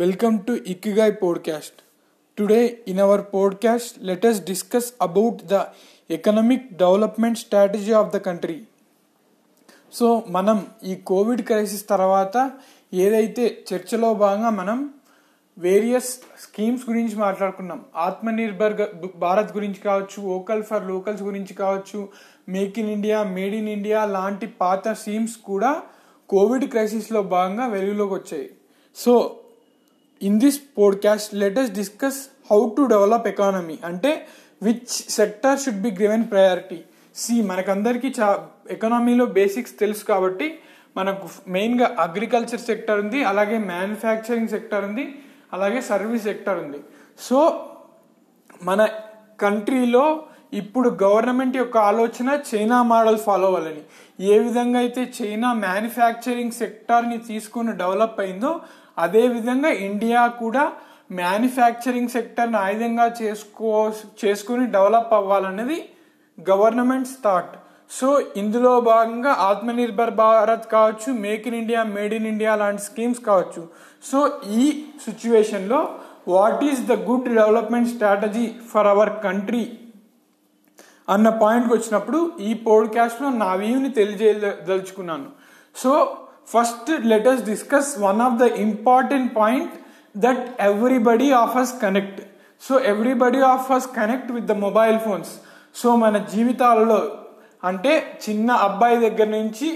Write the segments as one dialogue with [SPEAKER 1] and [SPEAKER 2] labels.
[SPEAKER 1] Welcome to Ikigai podcast. Today in our podcast let us discuss about the development strategy of the country so మనం ఈ Covid crisis తర్వాత ఏదైతే చర్చలో భాగంగా మనం వేరియస్ స్కీమ్స్ గురించి మాట్లాడుకున్నాం. ఆత్మనిర్భర్ భారత్ గురించి కావచ్చు వోకల్ ఫర్ లోకల్స్ గురించి కావచ్చు make in India made in India లాంటి పాత స్కీమ్స్ కూడా కోవిడ్ క్రైసిస్లో భాగంగా వెలుగులోకి వచ్చాయి. So in this podcast let discuss how to develop economy అంటే which sector should be given priority C మనకందరికీ చా ఎకనామీలో బేసిక్స్ తెలుసు కాబట్టి మనకు మెయిన్గా అగ్రికల్చర్ సెక్టర్ ఉంది అలాగే మ్యానుఫ్యాక్చరింగ్ సెక్టర్ ఉంది అలాగే సర్వీస్ సెక్టర్ ఉంది సో మన కంట్రీలో ఇప్పుడు గవర్నమెంట్ యొక్క ఆలోచన చైనా మోడల్ ఫాలో అవ్వాలని ఏ విధంగా అయితే చైనా మ్యానుఫ్యాక్చరింగ్ సెక్టార్ని తీసుకుని డెవలప్ అయిందో అదేవిధంగా ఇండియా కూడా మ్యానుఫ్యాక్చరింగ్ సెక్టర్ని ఆయుధంగా చేసుకో చేసుకుని డెవలప్ అవ్వాలనేది గవర్నమెంట్ థాట్ సో ఇందులో భాగంగా ఆత్మనిర్భర్ భారత్ కావచ్చు make in India made in India లాంటి స్కీమ్స్ కావచ్చు. సో ఈ సిచ్యువేషన్లో what is the good development strategy for our country అన్న పాయింట్కి వచ్చినప్పుడు ఈ పోడ్కాస్ట్లో నా వ్యూని తెలియజేయదలుచుకున్నాను so first let us discuss one of the important point that everybody of us connect so everybody of us connect with the mobile phones so మన జీవితాలలో అంటే చిన్న అబ్బాయి దగ్గర నుంచి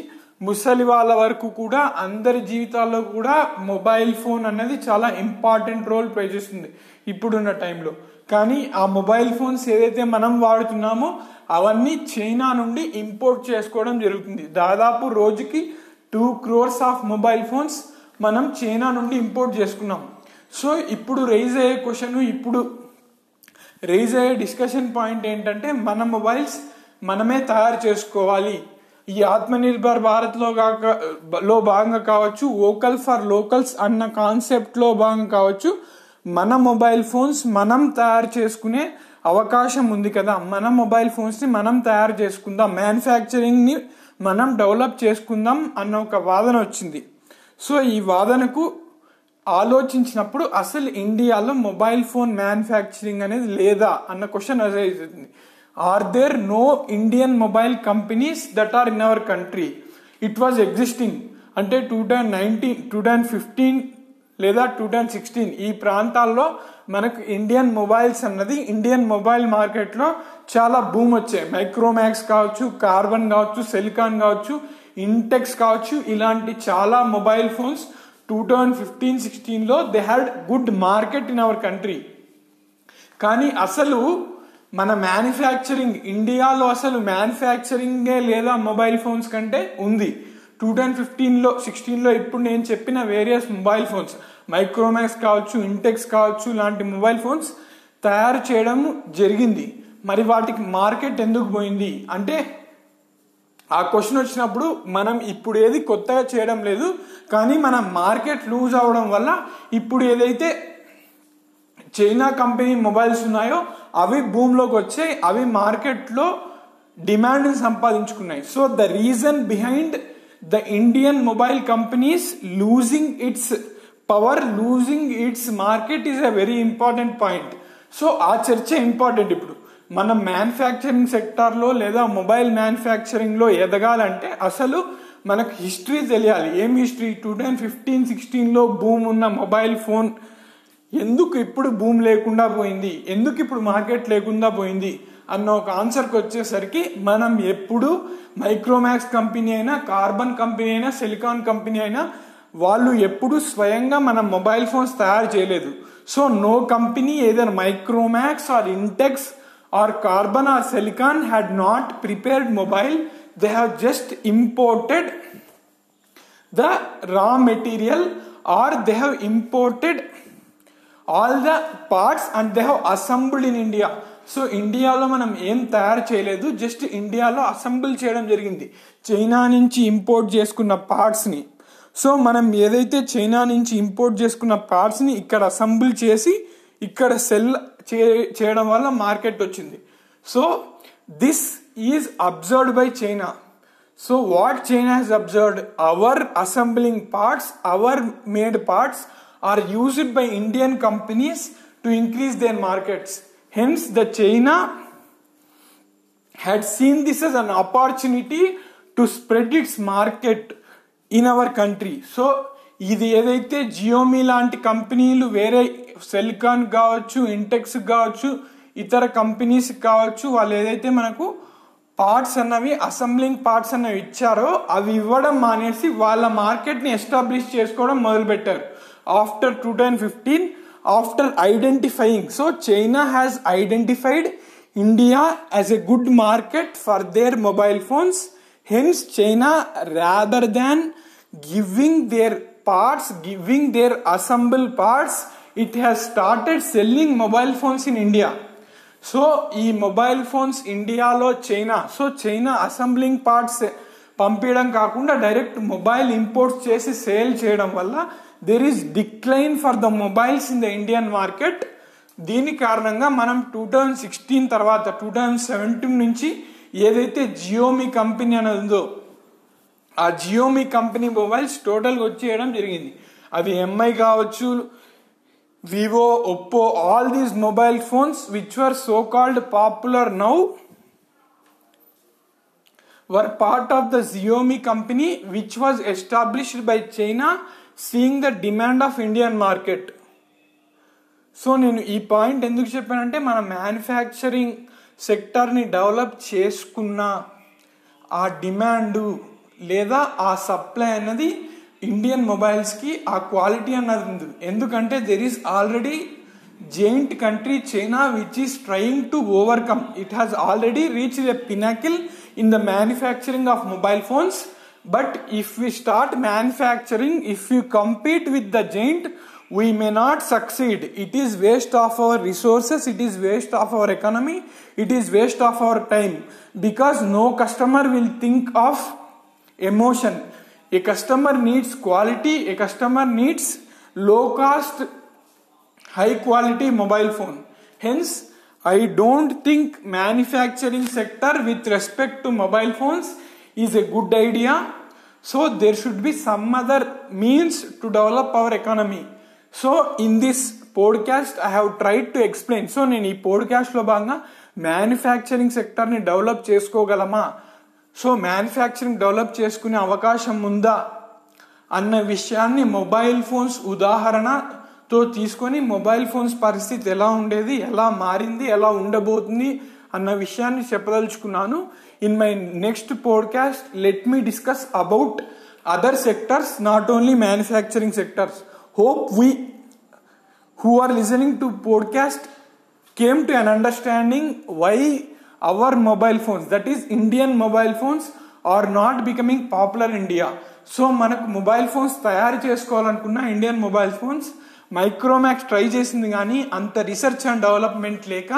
[SPEAKER 1] ముసలి వాళ్ళ వరకు కూడా అందరి జీవితాల్లో కూడా మొబైల్ ఫోన్ అనేది చాలా ఇంపార్టెంట్ రోల్ ప్లే చేస్తుంది ఇప్పుడున్న టైంలో కానీ ఆ మొబైల్ ఫోన్స్ ఏదైతే మనం వాడుతున్నామో అవన్నీ చైనా నుండి ఇంపోర్ట్ చేసుకోవడం జరుగుతుంది. దాదాపు రోజుకి two crores of mobile phones మనం చైనా నుండి ఇంపోర్ట్ చేసుకున్నాం. సో ఇప్పుడు రైజ్ అయ్యే క్వశ్చన్ ఇప్పుడు. రైజ్ అయ్యే డిస్కషన్ పాయింట్ ఏంటంటే మన మొబైల్స్ మనమే తయారు చేసుకోవాలి. ఈ ఆత్మనిర్భర్ భారత్లో కాక లో భాగంగా కావచ్చు వోకల్ ఫర్ లోకల్స్ అన్న కాన్సెప్ట్లో భాగం కావచ్చు మన మొబైల్ ఫోన్స్ మనం తయారు చేసుకునే అవకాశం ఉంది కదా. మన మొబైల్ ఫోన్స్ని మనం తయారు చేసుకుందాం. మ్యానుఫ్యాక్చరింగ్ని మనం డెవలప్ చేసుకుందాం అన్న ఒక వాదన వచ్చింది. సో ఈ వాదనకు ఆలోచించినప్పుడు అసలు ఇండియాలో మొబైల్ ఫోన్ మ్యానుఫ్యాక్చరింగ్ అనేది లేదా అన్న క్వశ్చన్ అవుతుంది. Are there no Indian mobile companies that are in our country it was existing అంటే two thousand nineteen two thousand fifteen లేదా టూ థౌజండ్ సిక్స్టీన్ ఈ ప్రాంతాల్లో మనకు ఇండియన్ మొబైల్స్ అన్నది ఇండియన్ మొబైల్ మార్కెట్లో చాలా భూమి వచ్చాయి. మైక్రోమాక్స్ కావచ్చు కార్బన్ కావచ్చు సెలికాన్ కావచ్చు ఇంటెక్స్ కావచ్చు ఇలాంటి చాలా mobile phones two thousand fifteen సిక్స్టీన్లో they had good market in our country కానీ అసలు మన మ్యానుఫ్యాక్చరింగ్ ఇండియాలో అసలు మ్యానుఫ్యాక్చరింగే లేదా మొబైల్ ఫోన్స్ కంటే ఉంది. టూ థౌజండ్ ఫిఫ్టీన్లో సిక్స్టీన్లో ఇప్పుడు నేను చెప్పిన వేరియస్ మొబైల్ ఫోన్స్ మైక్రోమాక్స్ కావచ్చు ఇంటెక్స్ కావచ్చు లాంటి మొబైల్ ఫోన్స్ తయారు చేయడం జరిగింది. మరి వాటికి మార్కెట్ ఎందుకు పోయింది? అంటే ఆ క్వశ్చన్ వచ్చినప్పుడు మనం ఇప్పుడు ఏది కొత్తగా చేయడం లేదు కానీ మన మార్కెట్ లూజ్ అవడం వల్ల ఇప్పుడు ఏదైతే చైనా కంపెనీ మొబైల్స్ ఉన్నాయో అవి భూమిలోకి వచ్చాయి అవి మార్కెట్లో డిమాండ్ని సంపాదించుకున్నాయి. So the reason behind the Indian mobile companies losing its power losing its market is a very important point so ఆ చర్చ ఇంపార్టెంట్ ఇప్పుడు. మనం మ్యానుఫ్యాక్చరింగ్ సెక్టార్లో లేదా మొబైల్ మ్యానుఫ్యాక్చరింగ్లో ఎదగాలంటే అసలు మనకు హిస్టరీ తెలియాలి. ఏం హిస్టరీ టూ థౌజండ్ ఫిఫ్టీన్ సిక్స్టీన్లో భూమి ఉన్న మొబైల్ ఫోన్ ఎందుకు ఇప్పుడు భూమి లేకుండా పోయింది? ఎందుకు ఇప్పుడు మార్కెట్ లేకుండా పోయింది? అన్న ఒక ఆన్సర్కి వచ్చేసరికి మనం ఎప్పుడు మైక్రోమాక్స్ కంపెనీ అయినా కార్బన్ కంపెనీ అయినా సిలికాన్ కంపెనీ అయినా వాళ్ళు ఎప్పుడు స్వయంగా మన మొబైల్ ఫోన్స్ తయారు చేయలేదు. సో నో కంపెనీ ఏదైనా Micromax or Intex or carbon or silicon had not prepared mobile they have just imported the raw material or they have imported all the parts and they have assembled in India so ఇండియాలో మనం ఏం తయారు చేయలేదు just ఇండియాలో assemble చేయడం జరిగింది. China నుంచి import చేసుకున్న పార్ట్స్ని సో మనం ఏదైతే చైనా నుంచి ఇంపోర్ట్ చేసుకున్న పార్ట్స్ని ఇక్కడ అసెంబుల్ చేసి ఇక్కడ సెల్ చే చేయడం వల్ల మార్కెట్ వచ్చింది. So this is observed by China so what China has observed our assembling parts our made parts are used by Indian companies to increase their markets hence the China had seen this as an opportunity to spread its market in our country so ఇది ఏదైతే Xiaomi లాంటి కంపెనీలు వేరే సెల్కాన్ కావచ్చు Intex కావచ్చు ఇతర companies కావచ్చు వాళ్ళు ఏదైతే మనకు పార్ట్స్ అన్నవి అసెంబ్లింగ్ పార్ట్స్ అన్నవి ఇచ్చారో అవి ఇవ్వడం మానేసి వాళ్ళ మార్కెట్ని ఎస్టాబ్లిష్ చేసుకోవడం మొదలుపెట్టారు. After two thousand fifteen after identifying. So China has identified India as a good market for their mobile phones hence China rather than giving their parts, giving their assemble parts, it has started selling mobile phones in India. So ఈ mobile phones ఇండియాలో China so China assembling parts పంపించడం కాకుండా direct mobile imports చేసి sale చేయడం వల్ల there is decline for the mobiles in the Indian market దీని కారణంగా మనం టూ థౌజండ్ సిక్స్టీన్ తర్వాత టూ థౌజండ్ సెవెంటీన్ నుంచి ఏదైతే జియోమి కంపెనీ అనేది ఉందో ఆ జియోమి కంపెనీ మొబైల్స్ టోటల్గా వచ్చేయడం జరిగింది. అవి ఎంఐ కావచ్చు Vivo Oppo all these mobile phones which were so called popular now were part of the Xiaomi company which was established by China seeing the demand of Indian market so నేను ఈ point ఎందుకు చెప్పానంటే మన manufacturing సెక్టర్ని develop చేసుకున్న ఆ demand లేదా ఆ సప్లై అన్నది ఇండియన్ మొబైల్స్కి ఆ క్వాలిటీ అన్నది ఉంది. ఎందుకంటే there is already giant country China which is trying to overcome it has already reach the pinnacle in the manufacturing of mobile phones but if we start manufacturing if you compete with the giant we may not succeed it is waste of our resources it is waste of our economy it is waste of our time because no customer will think of emotion a customer needs quality a customer నీడ్స్లో cost high quality mobile phone hence I don't think manufacturing sector with respect to mobile phones is a good idea so there should be some other means to develop our economy so in this podcast I have tried to explain so నేను ఈ పోడ్కాస్ట్లో భాగంగా manufacturing సెక్టర్ని develop చేసుకోగలమా? So manufacturing develop చేసుకునే అవకాశం ఉందా అన్న విషయాన్ని మొబైల్ ఫోన్స్ ఉదాహరణతో తీసుకొని మొబైల్ ఫోన్స్ పరిస్థితి ఎలా ఉండేది ఎలా మారింది ఎలా ఉండబోతుంది అన్న విషయాన్ని చెప్పదలుచుకున్నాను. In my next podcast let me discuss about other sectors not only manufacturing sectors hope we who are listening to podcast came to an understanding why our mobile phones that is Indian mobile phones are not becoming popular India so మనకు mobile phones తయారు చేసుకోవాలనుకున్న Indian mobile phones Micromax try చేసింది కానీ అంత research and development లేక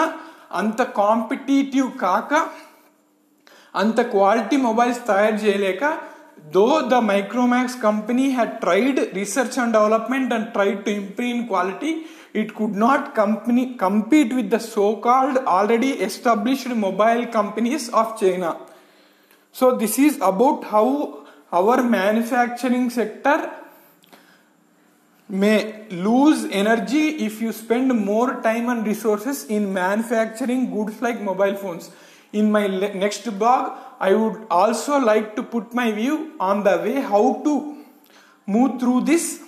[SPEAKER 1] అంత competitive కాక అంత quality mobiles తయారు చేయలేక though the Micromax company had tried research and development and tried to improve in quality it could not company, compete with the so-called already established mobile companies of china. So this is about how our manufacturing sector may lose energy if you spend more time and resources in manufacturing goods like mobile phones. In my next blog i would also like to put my view on the way how to move through this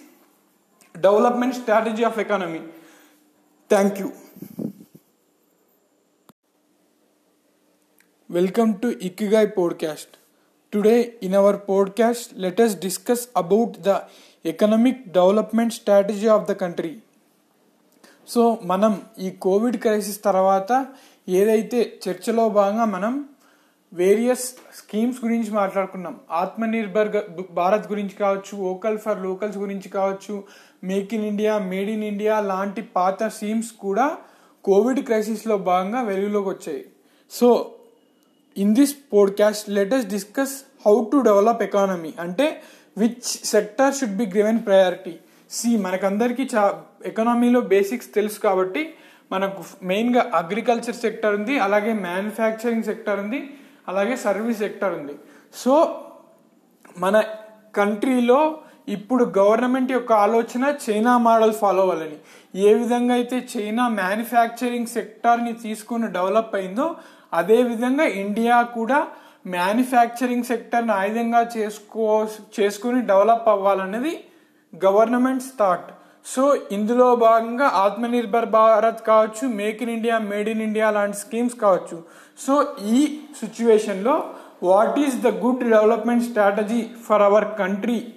[SPEAKER 1] development strategy of economy thank you welcome to Ikigai podcast today in our podcast let's discuss about the economic development strategy of the country so మనం ఈ Covid crisis తర్వాత ఏదైతే చర్చలో భాగంగా మనం various schemes గురించి మాట్లాడుకున్నాం. ఆత్మనిర్భర్ భారత్ గురించి కావచ్చు వోకల్ ఫర్ లోకల్స్ గురించి కావచ్చు make in India made in India లాంటి పాత స్కీమ్స్ కూడా కోవిడ్ క్రైసిస్లో భాగంగా వెలుగులోకి వచ్చాయి. So in this podcast let's discuss how to develop economy అంటే which sector should be given priority C మనకందరికీ చా ఎకనామీలో బేసిక్స్ తెలుసు కాబట్టి మనకు మెయిన్గా అగ్రికల్చర్ సెక్టర్ ఉంది అలాగే మ్యానుఫ్యాక్చరింగ్ సెక్టర్ ఉంది. అలాగే సర్వీస్ సెక్టర్ ఉంది. సో మన కంట్రీలో ఇప్పుడు గవర్నమెంట్ యొక్క ఆలోచన చైనా మోడల్ ఫాలో అవ్వాలని. ఏ విధంగా అయితే చైనా మ్యానుఫ్యాక్చరింగ్ సెక్టార్ని తీసుకుని డెవలప్ అయిందో అదే విధంగా ఇండియా కూడా మ్యానుఫ్యాక్చరింగ్ సెక్టర్ని ఆయుధంగా చేసుకో చేసుకుని డెవలప్ అవ్వాలన్నది గవర్నమెంట్ థాట్. సో ఇందులో భాగంగా ఆత్మనిర్భర్ భారత్ కావచ్చు make in India made in India లాంటి స్కీమ్స్ కావచ్చు. సో ఈ సిచ్యువేషన్లో what is the good development strategy for our country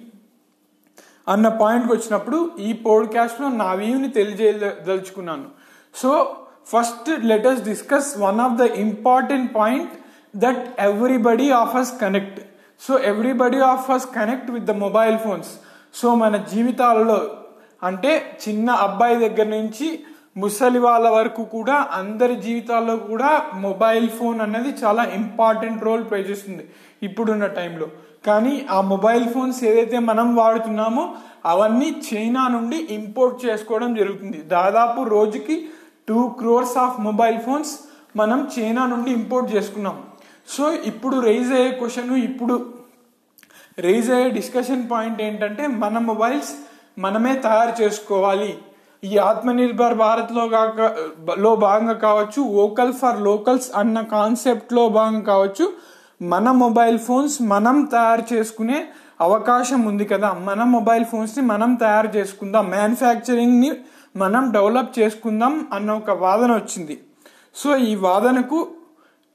[SPEAKER 1] అన్న పాయింట్కి వచ్చినప్పుడు ఈ పోడ్కాస్ట్లో నా వ్యూని తెలియజేయదలుచుకున్నాను. So first let's discuss one of the important point that everybody of us connect so everybody of us connect with the mobile phones so మన జీవితాలలో అంటే చిన్న అబ్బాయి దగ్గర నుంచి ముసలి వాళ్ళ వరకు కూడా అందరి జీవితాల్లో కూడా మొబైల్ ఫోన్ అనేది చాలా ఇంపార్టెంట్ రోల్ ప్లే చేస్తుంది ఇప్పుడున్న టైంలో. కానీ ఆ మొబైల్ ఫోన్స్ ఏదైతే మనం వాడుతున్నామో అవన్నీ చైనా నుండి ఇంపోర్ట్ చేసుకోవడం జరుగుతుంది. దాదాపు రోజుకి two crores of mobile phones మనం చైనా నుండి ఇంపోర్ట్ చేసుకున్నాం. సో ఇప్పుడు రైజ్ అయ్యే క్వశ్చన్ ఇప్పుడు రైజ్ అయ్యే డిస్కషన్ పాయింట్ ఏంటంటే మన మొబైల్స్ మనమే తయారు చేసుకోవాలి. ఈ ఆత్మనిర్భర్ భారత్లో కాక లో భాగంగా కావచ్చు వోకల్ ఫర్ లోకల్స్ అన్న కాన్సెప్ట్లో భాగంగా కావచ్చు మన మొబైల్ ఫోన్స్ మనం తయారు చేసుకునే అవకాశం ఉంది కదా. మన మొబైల్ ఫోన్స్ని మనం తయారు చేసుకుందాం మ్యానుఫ్యాక్చరింగ్ని మనం డెవలప్ చేసుకుందాం అన్న ఒక వాదన వచ్చింది. సో ఈ వాదనకు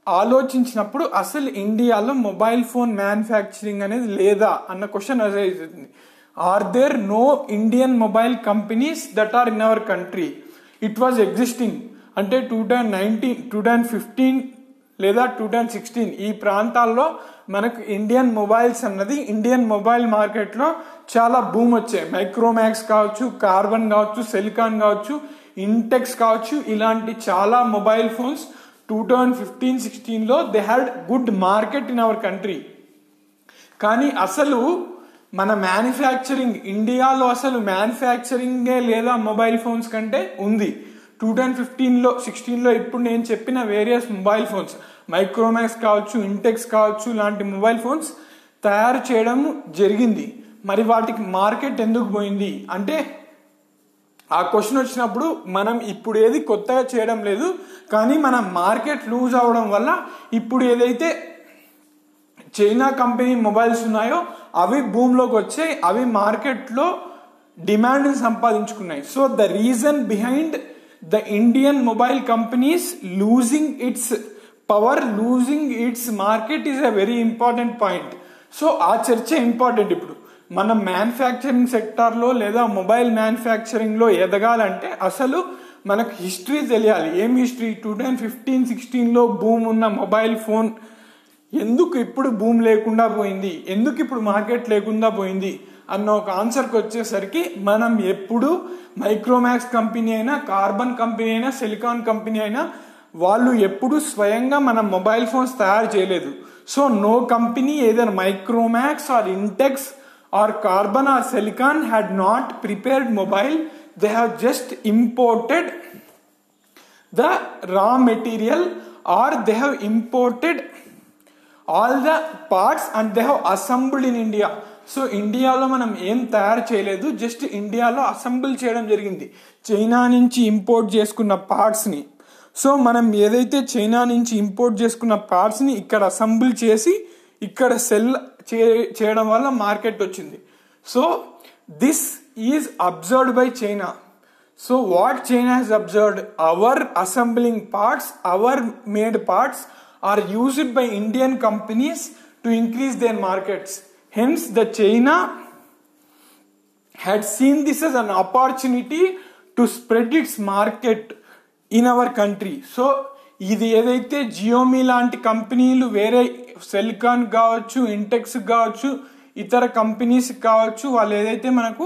[SPEAKER 1] ఆలోచించినప్పుడు అసలు ఇండియాలో మొబైల్ ఫోన్ మ్యానుఫ్యాక్చరింగ్ అనేది లేదా అన్న క్వశ్చన్ అసైజ్ అవుతుంది. Are there no Indian mobile companies that are in our country it was existing అంటే two thousand nineteen two thousand fifteen లేదా టూ థౌజండ్ సిక్స్టీన్ ఈ ప్రాంతాల్లో మనకు ఇండియన్ మొబైల్స్ అన్నది ఇండియన్ మొబైల్ మార్కెట్లో చాలా బూమ్ వచ్చాయి. మైక్రోమాక్స్ కావచ్చు కార్బన్ కావచ్చు సెలికాన్ కావచ్చు ఇంటెక్స్ కావచ్చు ఇలాంటి చాలా mobile phones two thousand fifteen సిక్స్టీన్లో they had good market in our country కానీ అసలు మన మ్యానుఫ్యాక్చరింగ్ ఇండియాలో అసలు మ్యానుఫ్యాక్చరింగే లేదా మొబైల్ ఫోన్స్ కంటే ఉంది. టూ థౌజండ్ ఫిఫ్టీన్లో సిక్స్టీన్లో ఇప్పుడు నేను చెప్పిన వేరియస్ మొబైల్ ఫోన్స్ మైక్రోమాక్స్ కావచ్చు ఇంటెక్స్ కావచ్చు లాంటి మొబైల్ ఫోన్స్ తయారు చేయడం జరిగింది. మరి వాటికి మార్కెట్ ఎందుకు పోయింది? అంటే ఆ క్వశ్చన్ వచ్చినప్పుడు మనం ఇప్పుడు ఏది కొత్తగా చేయడం లేదు కానీ మన మార్కెట్ లూజ్ అవడం వల్ల ఇప్పుడు ఏదైతే చైనా కంపెనీ మొబైల్స్ ఉన్నాయో అవి భూమిలోకి వచ్చాయి అవి మార్కెట్లో డిమాండ్ని సంపాదించుకున్నాయి. So the reason behind the Indian mobile companies losing its power losing its market is a very important point so ఆ చర్చ ఇంపార్టెంట్ ఇప్పుడు. మన మ్యానుఫ్యాక్చరింగ్ సెక్టార్లో లేదా మొబైల్ మ్యానుఫ్యాక్చరింగ్లో ఎదగాలంటే అసలు మనకు హిస్టరీ తెలియాలి. ఏం హిస్టరీ టూ థౌజండ్ ఫిఫ్టీన్ సిక్స్టీన్లో భూమి ఉన్న మొబైల్ ఫోన్ ఎందుకు ఇప్పుడు భూమి లేకుండా పోయింది? ఎందుకు ఇప్పుడు మార్కెట్ లేకుండా పోయింది? అన్న ఒక ఆన్సర్కి వచ్చేసరికి మనం ఎప్పుడు మైక్రోమాక్స్ కంపెనీ అయినా కార్బన్ కంపెనీ అయినా సిలికాన్ కంపెనీ అయినా వాళ్ళు ఎప్పుడు స్వయంగా మన మొబైల్ ఫోన్స్ తయారు చేయలేదు. సో నో కంపెనీ ఏదైనా Micromax or Intex or Karbonn or Silicon had not prepared mobile they have just imported the raw material or they have imported all the parts and they have assembled in India so ఇండియాలో మనం ఏం తయారు చేయలేదు just ఇండియాలో assemble చేయడం జరిగింది. China నుంచి import చేసుకున్న పార్ట్స్ని సో మనం ఏదైతే చైనా నుంచి ఇంపోర్ట్ చేసుకున్న పార్ట్స్ని ఇక్కడ అసెంబుల్ చేసి ఇక్కడ సెల్ చే చేయడం వల్ల మార్కెట్ వచ్చింది. So this is observed by China so what China has observed our assembling parts our made parts are used by Indian companies to increase their markets. Hence, the China had seen this as an opportunity to spread its market in our country. So, ఇది ఏదైతే Xiaomi లాంటి కంపెనీలు వేరే సెల్కాన్ కావచ్చు Intex కావచ్చు ఇతర companies కావచ్చు వాళ్ళు ఏదైతే మనకు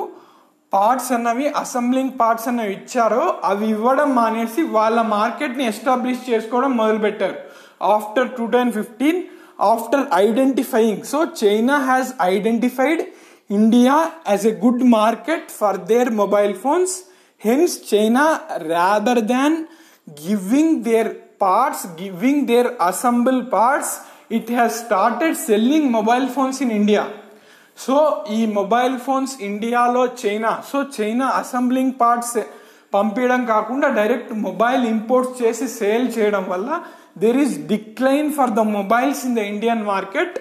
[SPEAKER 1] పార్ట్స్ అన్నవి అసెంబ్లింగ్ పార్ట్స్ అన్నవి ఇచ్చారో అవి ఇవ్వడం మానేసి వాళ్ళ మార్కెట్ని ఎస్టాబ్లిష్ చేసుకోవడం మొదలుపెట్టారు after 2015 after identifying so china has identified india as a good market for their mobile phones hence china rather than giving their parts giving their assembled parts it has started selling mobile phones in india so ఈ mobile phones ఇండియాలో China so China assembling parts పంపించడం కాకుండా direct mobile imports చేసి sale చేయడం వల్ల there is decline for the mobiles in the Indian market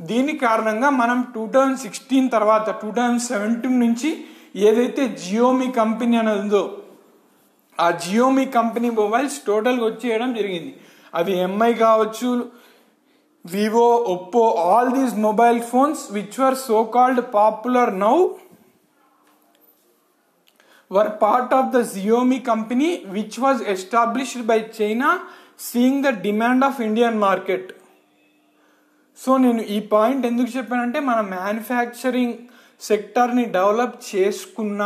[SPEAKER 1] దీని కారణంగా మనం టూ థౌజండ్ సిక్స్టీన్ తర్వాత టూ థౌజండ్ సెవెంటీన్ నుంచి ఏదైతే జియోమి కంపెనీ అనేది ఉందో ఆ జియోమి కంపెనీ మొబైల్స్ టోటల్గా వచ్చేయడం జరిగింది. అవి ఎంఐ కావచ్చు Vivo Oppo all these mobile phones which were so called popular now were part of the Xiaomi company which was established by China seeing the demand of Indian market so నేను ఈ point ఎందుకు చెప్పానంటే మన manufacturing సెక్టర్ని develop చేసుకున్న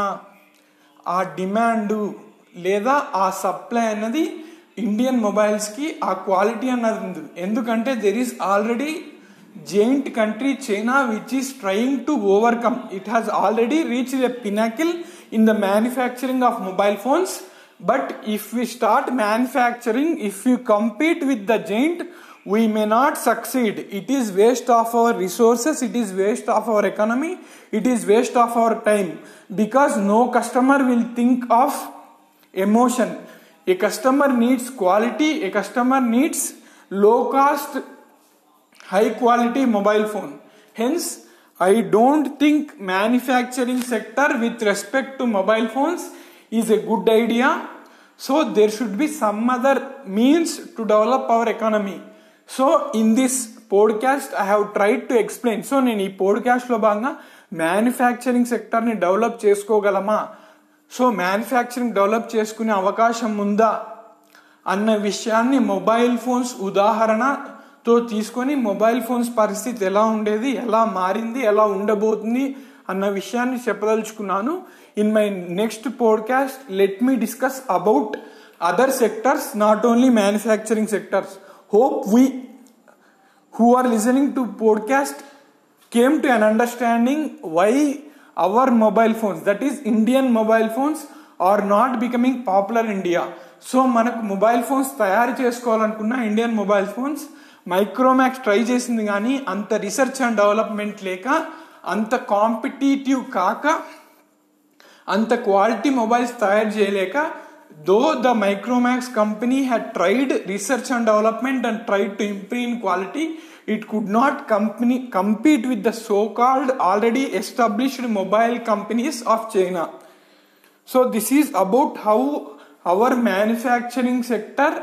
[SPEAKER 1] ఆ demand లేదా ఆ సప్లై అన్నది ఇండియన్ మొబైల్స్కి ఆ క్వాలిటీ అన్నది ఉంది. ఎందుకంటే there is already giant country China which is trying to overcome it has already reach a pinnacle in the manufacturing of mobile phones but if we start manufacturing if we compete with the giant we may not succeed. It is waste of our resources it is waste of our economy it is waste of our time. Because no customer will think of emotion. A customer needs quality a customer needs low cost high quality mobile phone. Hence I don't think manufacturing sector with respect to mobile phones is a good idea. So there should be some other means to develop our economy. So in this podcast I have tried to explain so నేను ఈ పోడ్కాస్ట్లో భాగంగా manufacturing సెక్టర్ని develop చేసుకోగలమా so manufacturing develop చేసుకునే అవకాశం ఉందా అన్న విషయాన్ని మొబైల్ ఫోన్స్ ఉదాహరణతో తీసుకొని మొబైల్ ఫోన్స్ పరిస్థితి ఎలా ఉండేది ఎలా మారింది ఎలా ఉండబోతుంది అన్న విషయాన్ని చెప్పదలుచుకున్నాను in my next podcast let me discuss about other sectors not only manufacturing sectors hope we who are listening to podcast came to an understanding why our mobile phones that is Indian mobile phones are not becoming popular India so మనకు mobile phones తయారు చేసుకోవాలనుకున్న Indian mobile phones Micromax try చేసింది కానీ అంత research and development లేక అంత competitive కాక అంత quality mobiles తయారు చేయలేక though the Micromax company had tried research and development and tried to improve in quality it could not company compete with the so called already established mobile companies of China so this is about how our manufacturing sector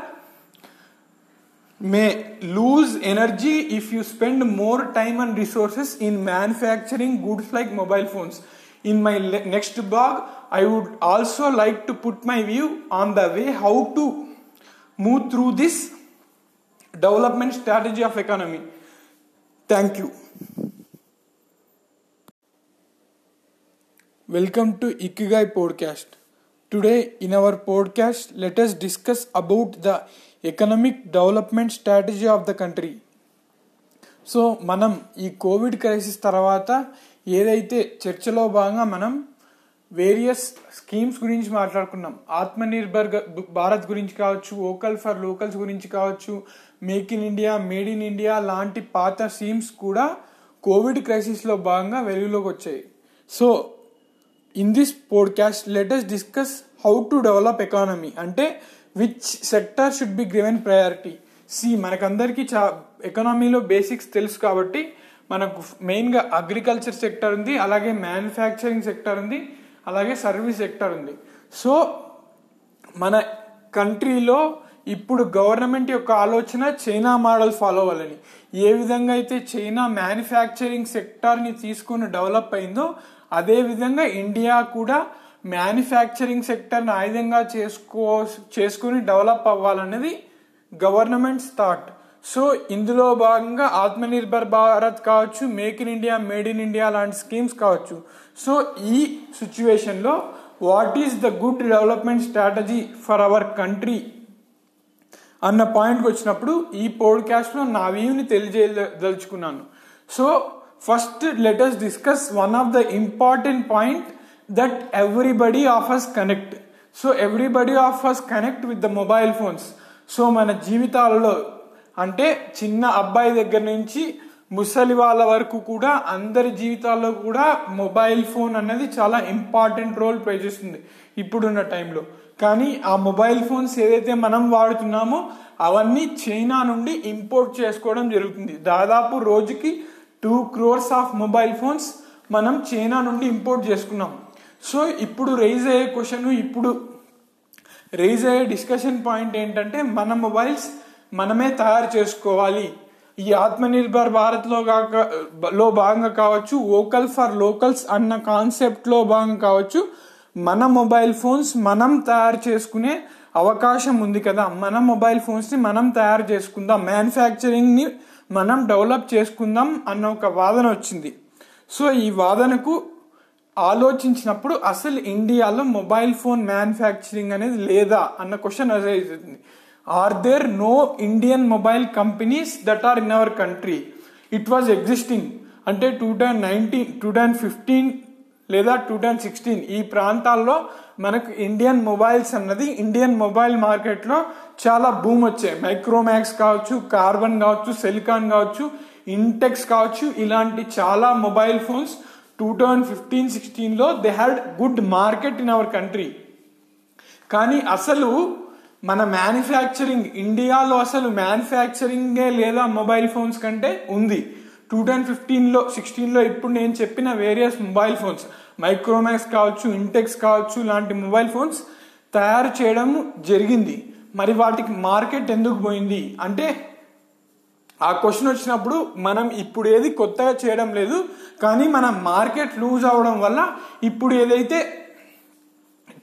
[SPEAKER 1] may lose energy if you spend more time and resources in manufacturing goods like mobile phones. In my le- next blog, I would also like to put my view on the way how to move through this development strategy of economy. Thank you. Welcome to Ikigai podcast. Today in our podcast, let us discuss about the economic development strategy of the country so మనం ఈ Covid crisis తర్వాత ఏదైతే చర్చలో భాగంగా మనం various schemes గురించి మాట్లాడుకున్నాం ఆత్మనిర్భర్ భారత్ గురించి కావచ్చు ఓకల్ ఫర్ లోకల్స్ గురించి కావచ్చు make in India made in India లాంటి పాత స్కీమ్స్ కూడా కోవిడ్ క్రైసిస్లో భాగంగా వెలుగులోకి వచ్చాయి. So in this podcast let's discuss how to develop economy అంటే which sector should be given priority C మనకందరికీ చా ఎకనామీలో బేసిక్స్ తెలుసు కాబట్టి మనకు మెయిన్గా అగ్రికల్చర్ సెక్టర్ ఉంది అలాగే మ్యానుఫ్యాక్చరింగ్ సెక్టర్ ఉంది అలాగే సర్వీస్ సెక్టర్ ఉంది. సో మన కంట్రీలో ఇప్పుడు గవర్నమెంట్ యొక్క ఆలోచన చైనా మోడల్ ఫాలో అవ్వాలని. ఏ విధంగా అయితే చైనా మ్యానుఫ్యాక్చరింగ్ సెక్టార్ని తీసుకుని డెవలప్ అయిందో అదే విధంగా ఇండియా కూడా మ్యానుఫ్యాక్చరింగ్ సెక్టర్ని ఆయుధంగా చేసుకో చేసుకుని డెవలప్ అవ్వాలనేది గవర్నమెంట్ థాట్. సో ఇందులో భాగంగా ఆత్మనిర్భర్ భారత్ కావచ్చు make in India made in India లాంటి స్కీమ్స్ కావచ్చు. సో ఈ సిచ్యువేషన్లో what is the good development strategy for our country అన్న పాయింట్కి వచ్చినప్పుడు ఈ పోడ్కాస్ట్లో నా వ్యూని తెలియజేయదలుచుకున్నాను. So first let's discuss one of the important point that everybody of us connect so everybody of us connect with the mobile phones so మన జీవితాలలో అంటే చిన్న అబ్బాయి దగ్గర నుంచి ముసలి వాళ్ళ వరకు కూడా అందరి జీవితాల్లో కూడా మొబైల్ ఫోన్ అనేది చాలా ఇంపార్టెంట్ రోల్ ప్లే చేస్తుంది ఇప్పుడున్న టైంలో. కానీ ఆ మొబైల్ ఫోన్స్ ఏదైతే మనం వాడుతున్నామో అవన్నీ చైనా నుండి ఇంపోర్ట్ చేసుకోవడం జరుగుతుంది. దాదాపు రోజుకి two crores of mobile phones మనం చైనా నుండి ఇంపోర్ట్ చేసుకున్నాం. సో ఇప్పుడు రైజ్ అయ్యే క్వశ్చన్ ఇప్పుడు రైజ్ అయ్యే డిస్కషన్ పాయింట్ ఏంటంటే మన మొబైల్స్ మనమే తయారు చేసుకోవాలి. ఈ ఆత్మనిర్భర్ భారత్లో కాక లో భాగంగా కావచ్చు వోకల్ ఫర్ లోకల్స్ అన్న కాన్సెప్ట్లో భాగంగా కావచ్చు మన మొబైల్ ఫోన్స్ మనం తయారు చేసుకునే అవకాశం ఉంది కదా. మన మొబైల్ ఫోన్స్ని మనం తయారు చేసుకుందాం. మ్యానుఫ్యాక్చరింగ్ని మనం డెవలప్ చేసుకుందాం అన్న ఒక వాదన వచ్చింది. సో ఈ వాదనకు ఆలోచించినప్పుడు అసలు ఇండియాలో మొబైల్ ఫోన్ మ్యానుఫ్యాక్చరింగ్ అనేది లేదా అన్న క్వశ్చన్ అరైజ్ అవుతుంది. Are there no Indian mobile companies that are in our country it was existing అంటే two thousand nineteen two thousand fifteen లేదా టూ థౌజండ్ సిక్స్టీన్ ఈ ప్రాంతాల్లో మనకు ఇండియన్ మొబైల్స్ అన్నది ఇండియన్ మొబైల్ మార్కెట్లో చాలా భూమి వచ్చాయి. మైక్రోమాక్స్ కావచ్చు కార్బన్ కావచ్చు సెలికాన్ కావచ్చు ఇంటెక్స్ కావచ్చు ఇలాంటి చాలా mobile phones two thousand fifteen సిక్స్టీన్లో they had good market in our country కానీ అసలు మన మ్యానుఫ్యాక్చరింగ్ ఇండియాలో అసలు మ్యానుఫ్యాక్చరింగే లేదా మొబైల్ ఫోన్స్ కంటే ఉంది. టూ థౌజండ్ ఫిఫ్టీన్లో సిక్స్టీన్లో ఇప్పుడు నేను చెప్పిన వేరియస్ మొబైల్ ఫోన్స్ మైక్రోమాక్స్ కావచ్చు ఇంటెక్స్ కావచ్చు లాంటి మొబైల్ ఫోన్స్ తయారు చేయడం జరిగింది. మరి వాటికి మార్కెట్ ఎందుకు పోయింది? అంటే ఆ క్వశ్చన్ వచ్చినప్పుడు మనం ఇప్పుడు ఏది కొత్తగా చేయడం లేదు కానీ మన మార్కెట్ లూజ్ అవడం వల్ల ఇప్పుడు ఏదైతే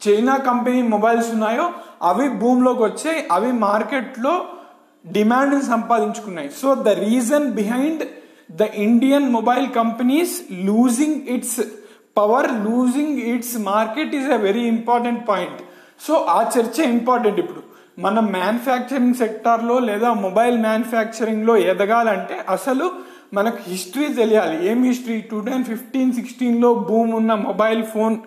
[SPEAKER 1] చైనా కంపెనీ మొబైల్స్ ఉన్నాయో అవి భూమిలోకి వచ్చాయి అవి మార్కెట్లో demand సంపాదించుకున్నాయి. So the reason behind the Indian mobile companies losing its power losing its market is a very important point. So ఆ చర్చ ఇంపార్టెంట్ ఇప్పుడు. మన మ్యానుఫ్యాక్చరింగ్ సెక్టార్లో లేదా మొబైల్ మ్యానుఫ్యాక్చరింగ్లో ఎదగాలంటే అసలు మనకు హిస్టరీ తెలియాలి. ఏం హిస్టరీ? టూ థౌజండ్ ఫిఫ్టీన్ సిక్స్టీన్లో భూమి ఉన్న మొబైల్ ఫోన్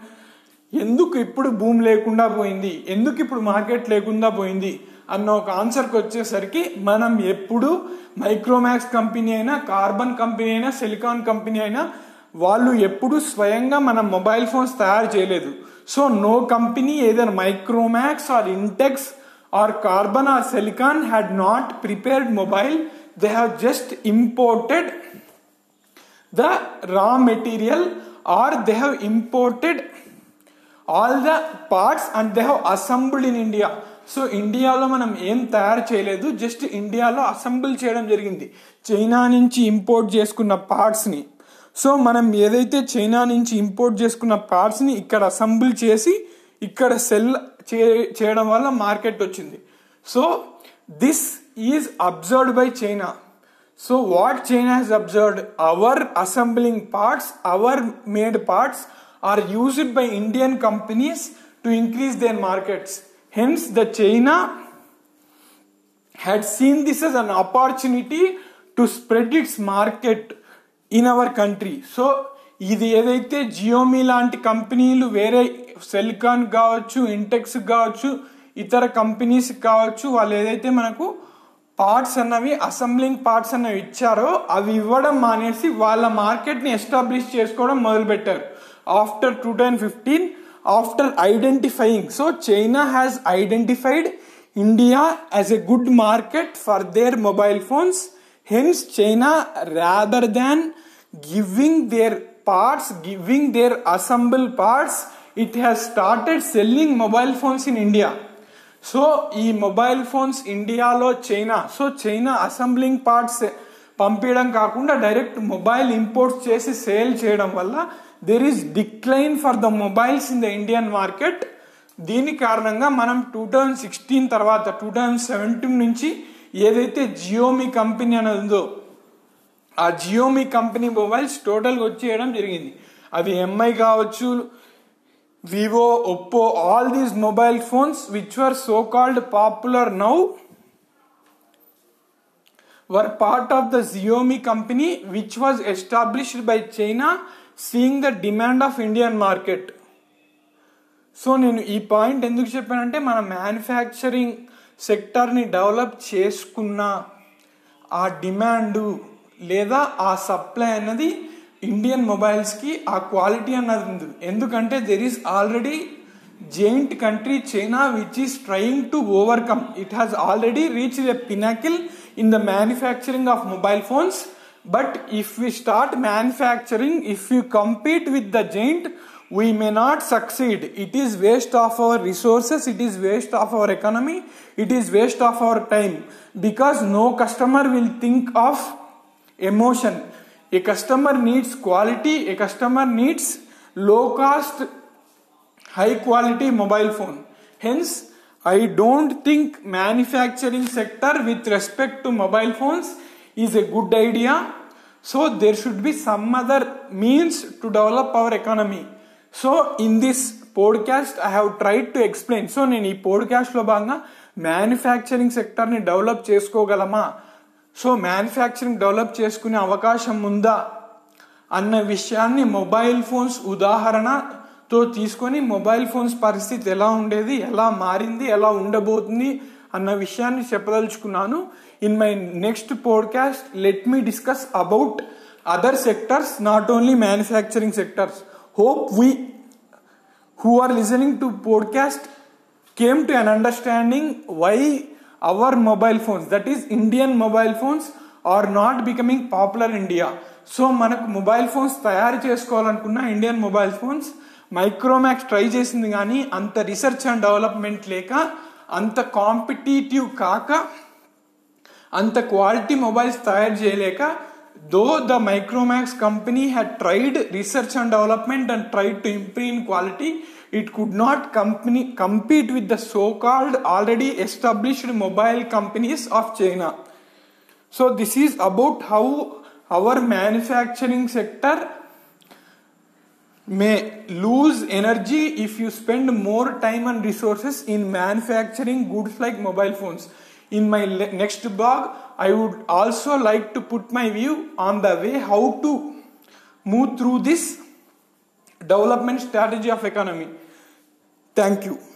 [SPEAKER 1] ఎందుకు ఇప్పుడు భూమి లేకుండా పోయింది? ఎందుకు ఇప్పుడు మార్కెట్ లేకుండా పోయింది? అన్న ఒక ఆన్సర్కి వచ్చేసరికి మనం ఎప్పుడు మైక్రోమాక్స్ కంపెనీ అయినా కార్బన్ కంపెనీ అయినా సిలికాన్ కంపెనీ అయినా వాళ్ళు ఎప్పుడు స్వయంగా మన మొబైల్ ఫోన్స్ తయారు చేయలేదు. సో నో కంపెనీ ఏదైనా Micromax or Intex or Karbonn or Silicon had not prepared mobile they have just imported the raw material or they have imported all the parts and they have assembled in India so ఇండియాలో మనం ఏం తయారు చేయలేదు just ఇండియాలో assemble చేయడం జరిగింది. China నుంచి import చేసుకున్న పార్ట్స్ని సో మనం ఏదైతే చైనా నుంచి ఇంపోర్ట్ చేసుకున్న పార్ట్స్ని ఇక్కడ అసెంబుల్ చేసి ఇక్కడ సెల్ చే చేయడం వల్ల మార్కెట్ వచ్చింది. So this is observed by China so what China has observed our assembling parts our made parts are used by Indian companies to increase their markets. Hence, the China had seen this as an opportunity to spread its market in our country. So, ఇది ఏదైతే Xiaomi లాంటి కంపెనీలు వేరే సెల్కాన్ కావచ్చు Intex కావచ్చు ఇతర companies కావచ్చు వాళ్ళు ఏదైతే మనకు పార్ట్స్ అన్నవి అసెంబ్లింగ్ పార్ట్స్ అన్నవి ఇచ్చారో అవి ఇవ్వడం మానేసి వాళ్ళ మార్కెట్ని ఎస్టాబ్లిష్ చేసుకోవడం మొదలుపెట్టారు after 2015 after identifying so china has identified india as a good market for their mobile phones hence china rather than giving their parts giving their assembled parts it has started selling mobile phones in india so ఈ mobile phones ఇండియాలో China so China assembling parts పంపించడం కాకుండా direct mobile imports చేసి sale చేయడం వల్ల there is decline for the mobiles in the Indian market దీని కారణంగా మనం టూ థౌజండ్ సిక్స్టీన్ తర్వాత టూ థౌజండ్ సెవెంటీన్ నుంచి ఏదైతే జియోమి కంపెనీ అనేది ఉందో ఆ జియోమి కంపెనీ మొబైల్స్ టోటల్గా వచ్చేయడం జరిగింది. అది ఎంఐ కావచ్చు Vivo Oppo all these mobile phones which were so called popular now were part of the Xiaomi company which was established by China seeing the demand of Indian market so నేను ఈ point ఎందుకు చెప్పానంటే మన manufacturing సెక్టర్ని develop చేసుకున్న ఆ demand లేదా ఆ సప్లై అన్నది ఇండియన్ మొబైల్స్కి ఆ క్వాలిటీ అన్నది ఉంది. ఎందుకంటే there is already giant country China which is trying to overcome it has already reach a pinnacle in the manufacturing of mobile phones But if we start manufacturing, if we compete with the giant, we may not succeed. It is waste of our resources, it is waste of our economy, it is waste of our time. Because no customer will think of emotion. A customer needs quality, a customer needs low cost, high quality mobile phone. Hence, I don't think manufacturing sector with respect to mobile phones is a good idea. So there should be some other means to develop our economy. So in this podcast I have tried to explain so నేను ఈ పోడ్కాస్ట్లో భాగంగా manufacturing సెక్టర్ని develop చేసుకోగలమా? So manufacturing develop చేసుకునే అవకాశం ఉందా? అన్న విషయాన్ని మొబైల్ ఫోన్స్ ఉదాహరణతో తీసుకొని మొబైల్ ఫోన్స్ పరిస్థితి ఎలా ఉండేది ఎలా మారింది ఎలా ఉండబోతుంది అన్న విషయాన్ని చెప్పదలుచుకున్నాను. In my next podcast let me discuss about other sectors not only manufacturing sectors hope we who are listening to podcast came to an understanding why our mobile phones that is Indian mobile phones are not becoming popular India so మనకు mobile phones తయారు చేసుకోవాలనుకున్న Indian mobile phones Micromax try చేసింది కానీ అంత research and development లేక అంత competitive కాక అంత quality mobiles తయారు చేయలేక though the micromax company had tried research and development and tried to improve in quality it could not company, compete with the so-called already established mobile companies of china so this is about how our manufacturing sector may lose energy if you spend more time and resources in manufacturing goods like mobile phones. In my next blog i would also like to put my view on the way how to move through this development strategy of economy. Thank you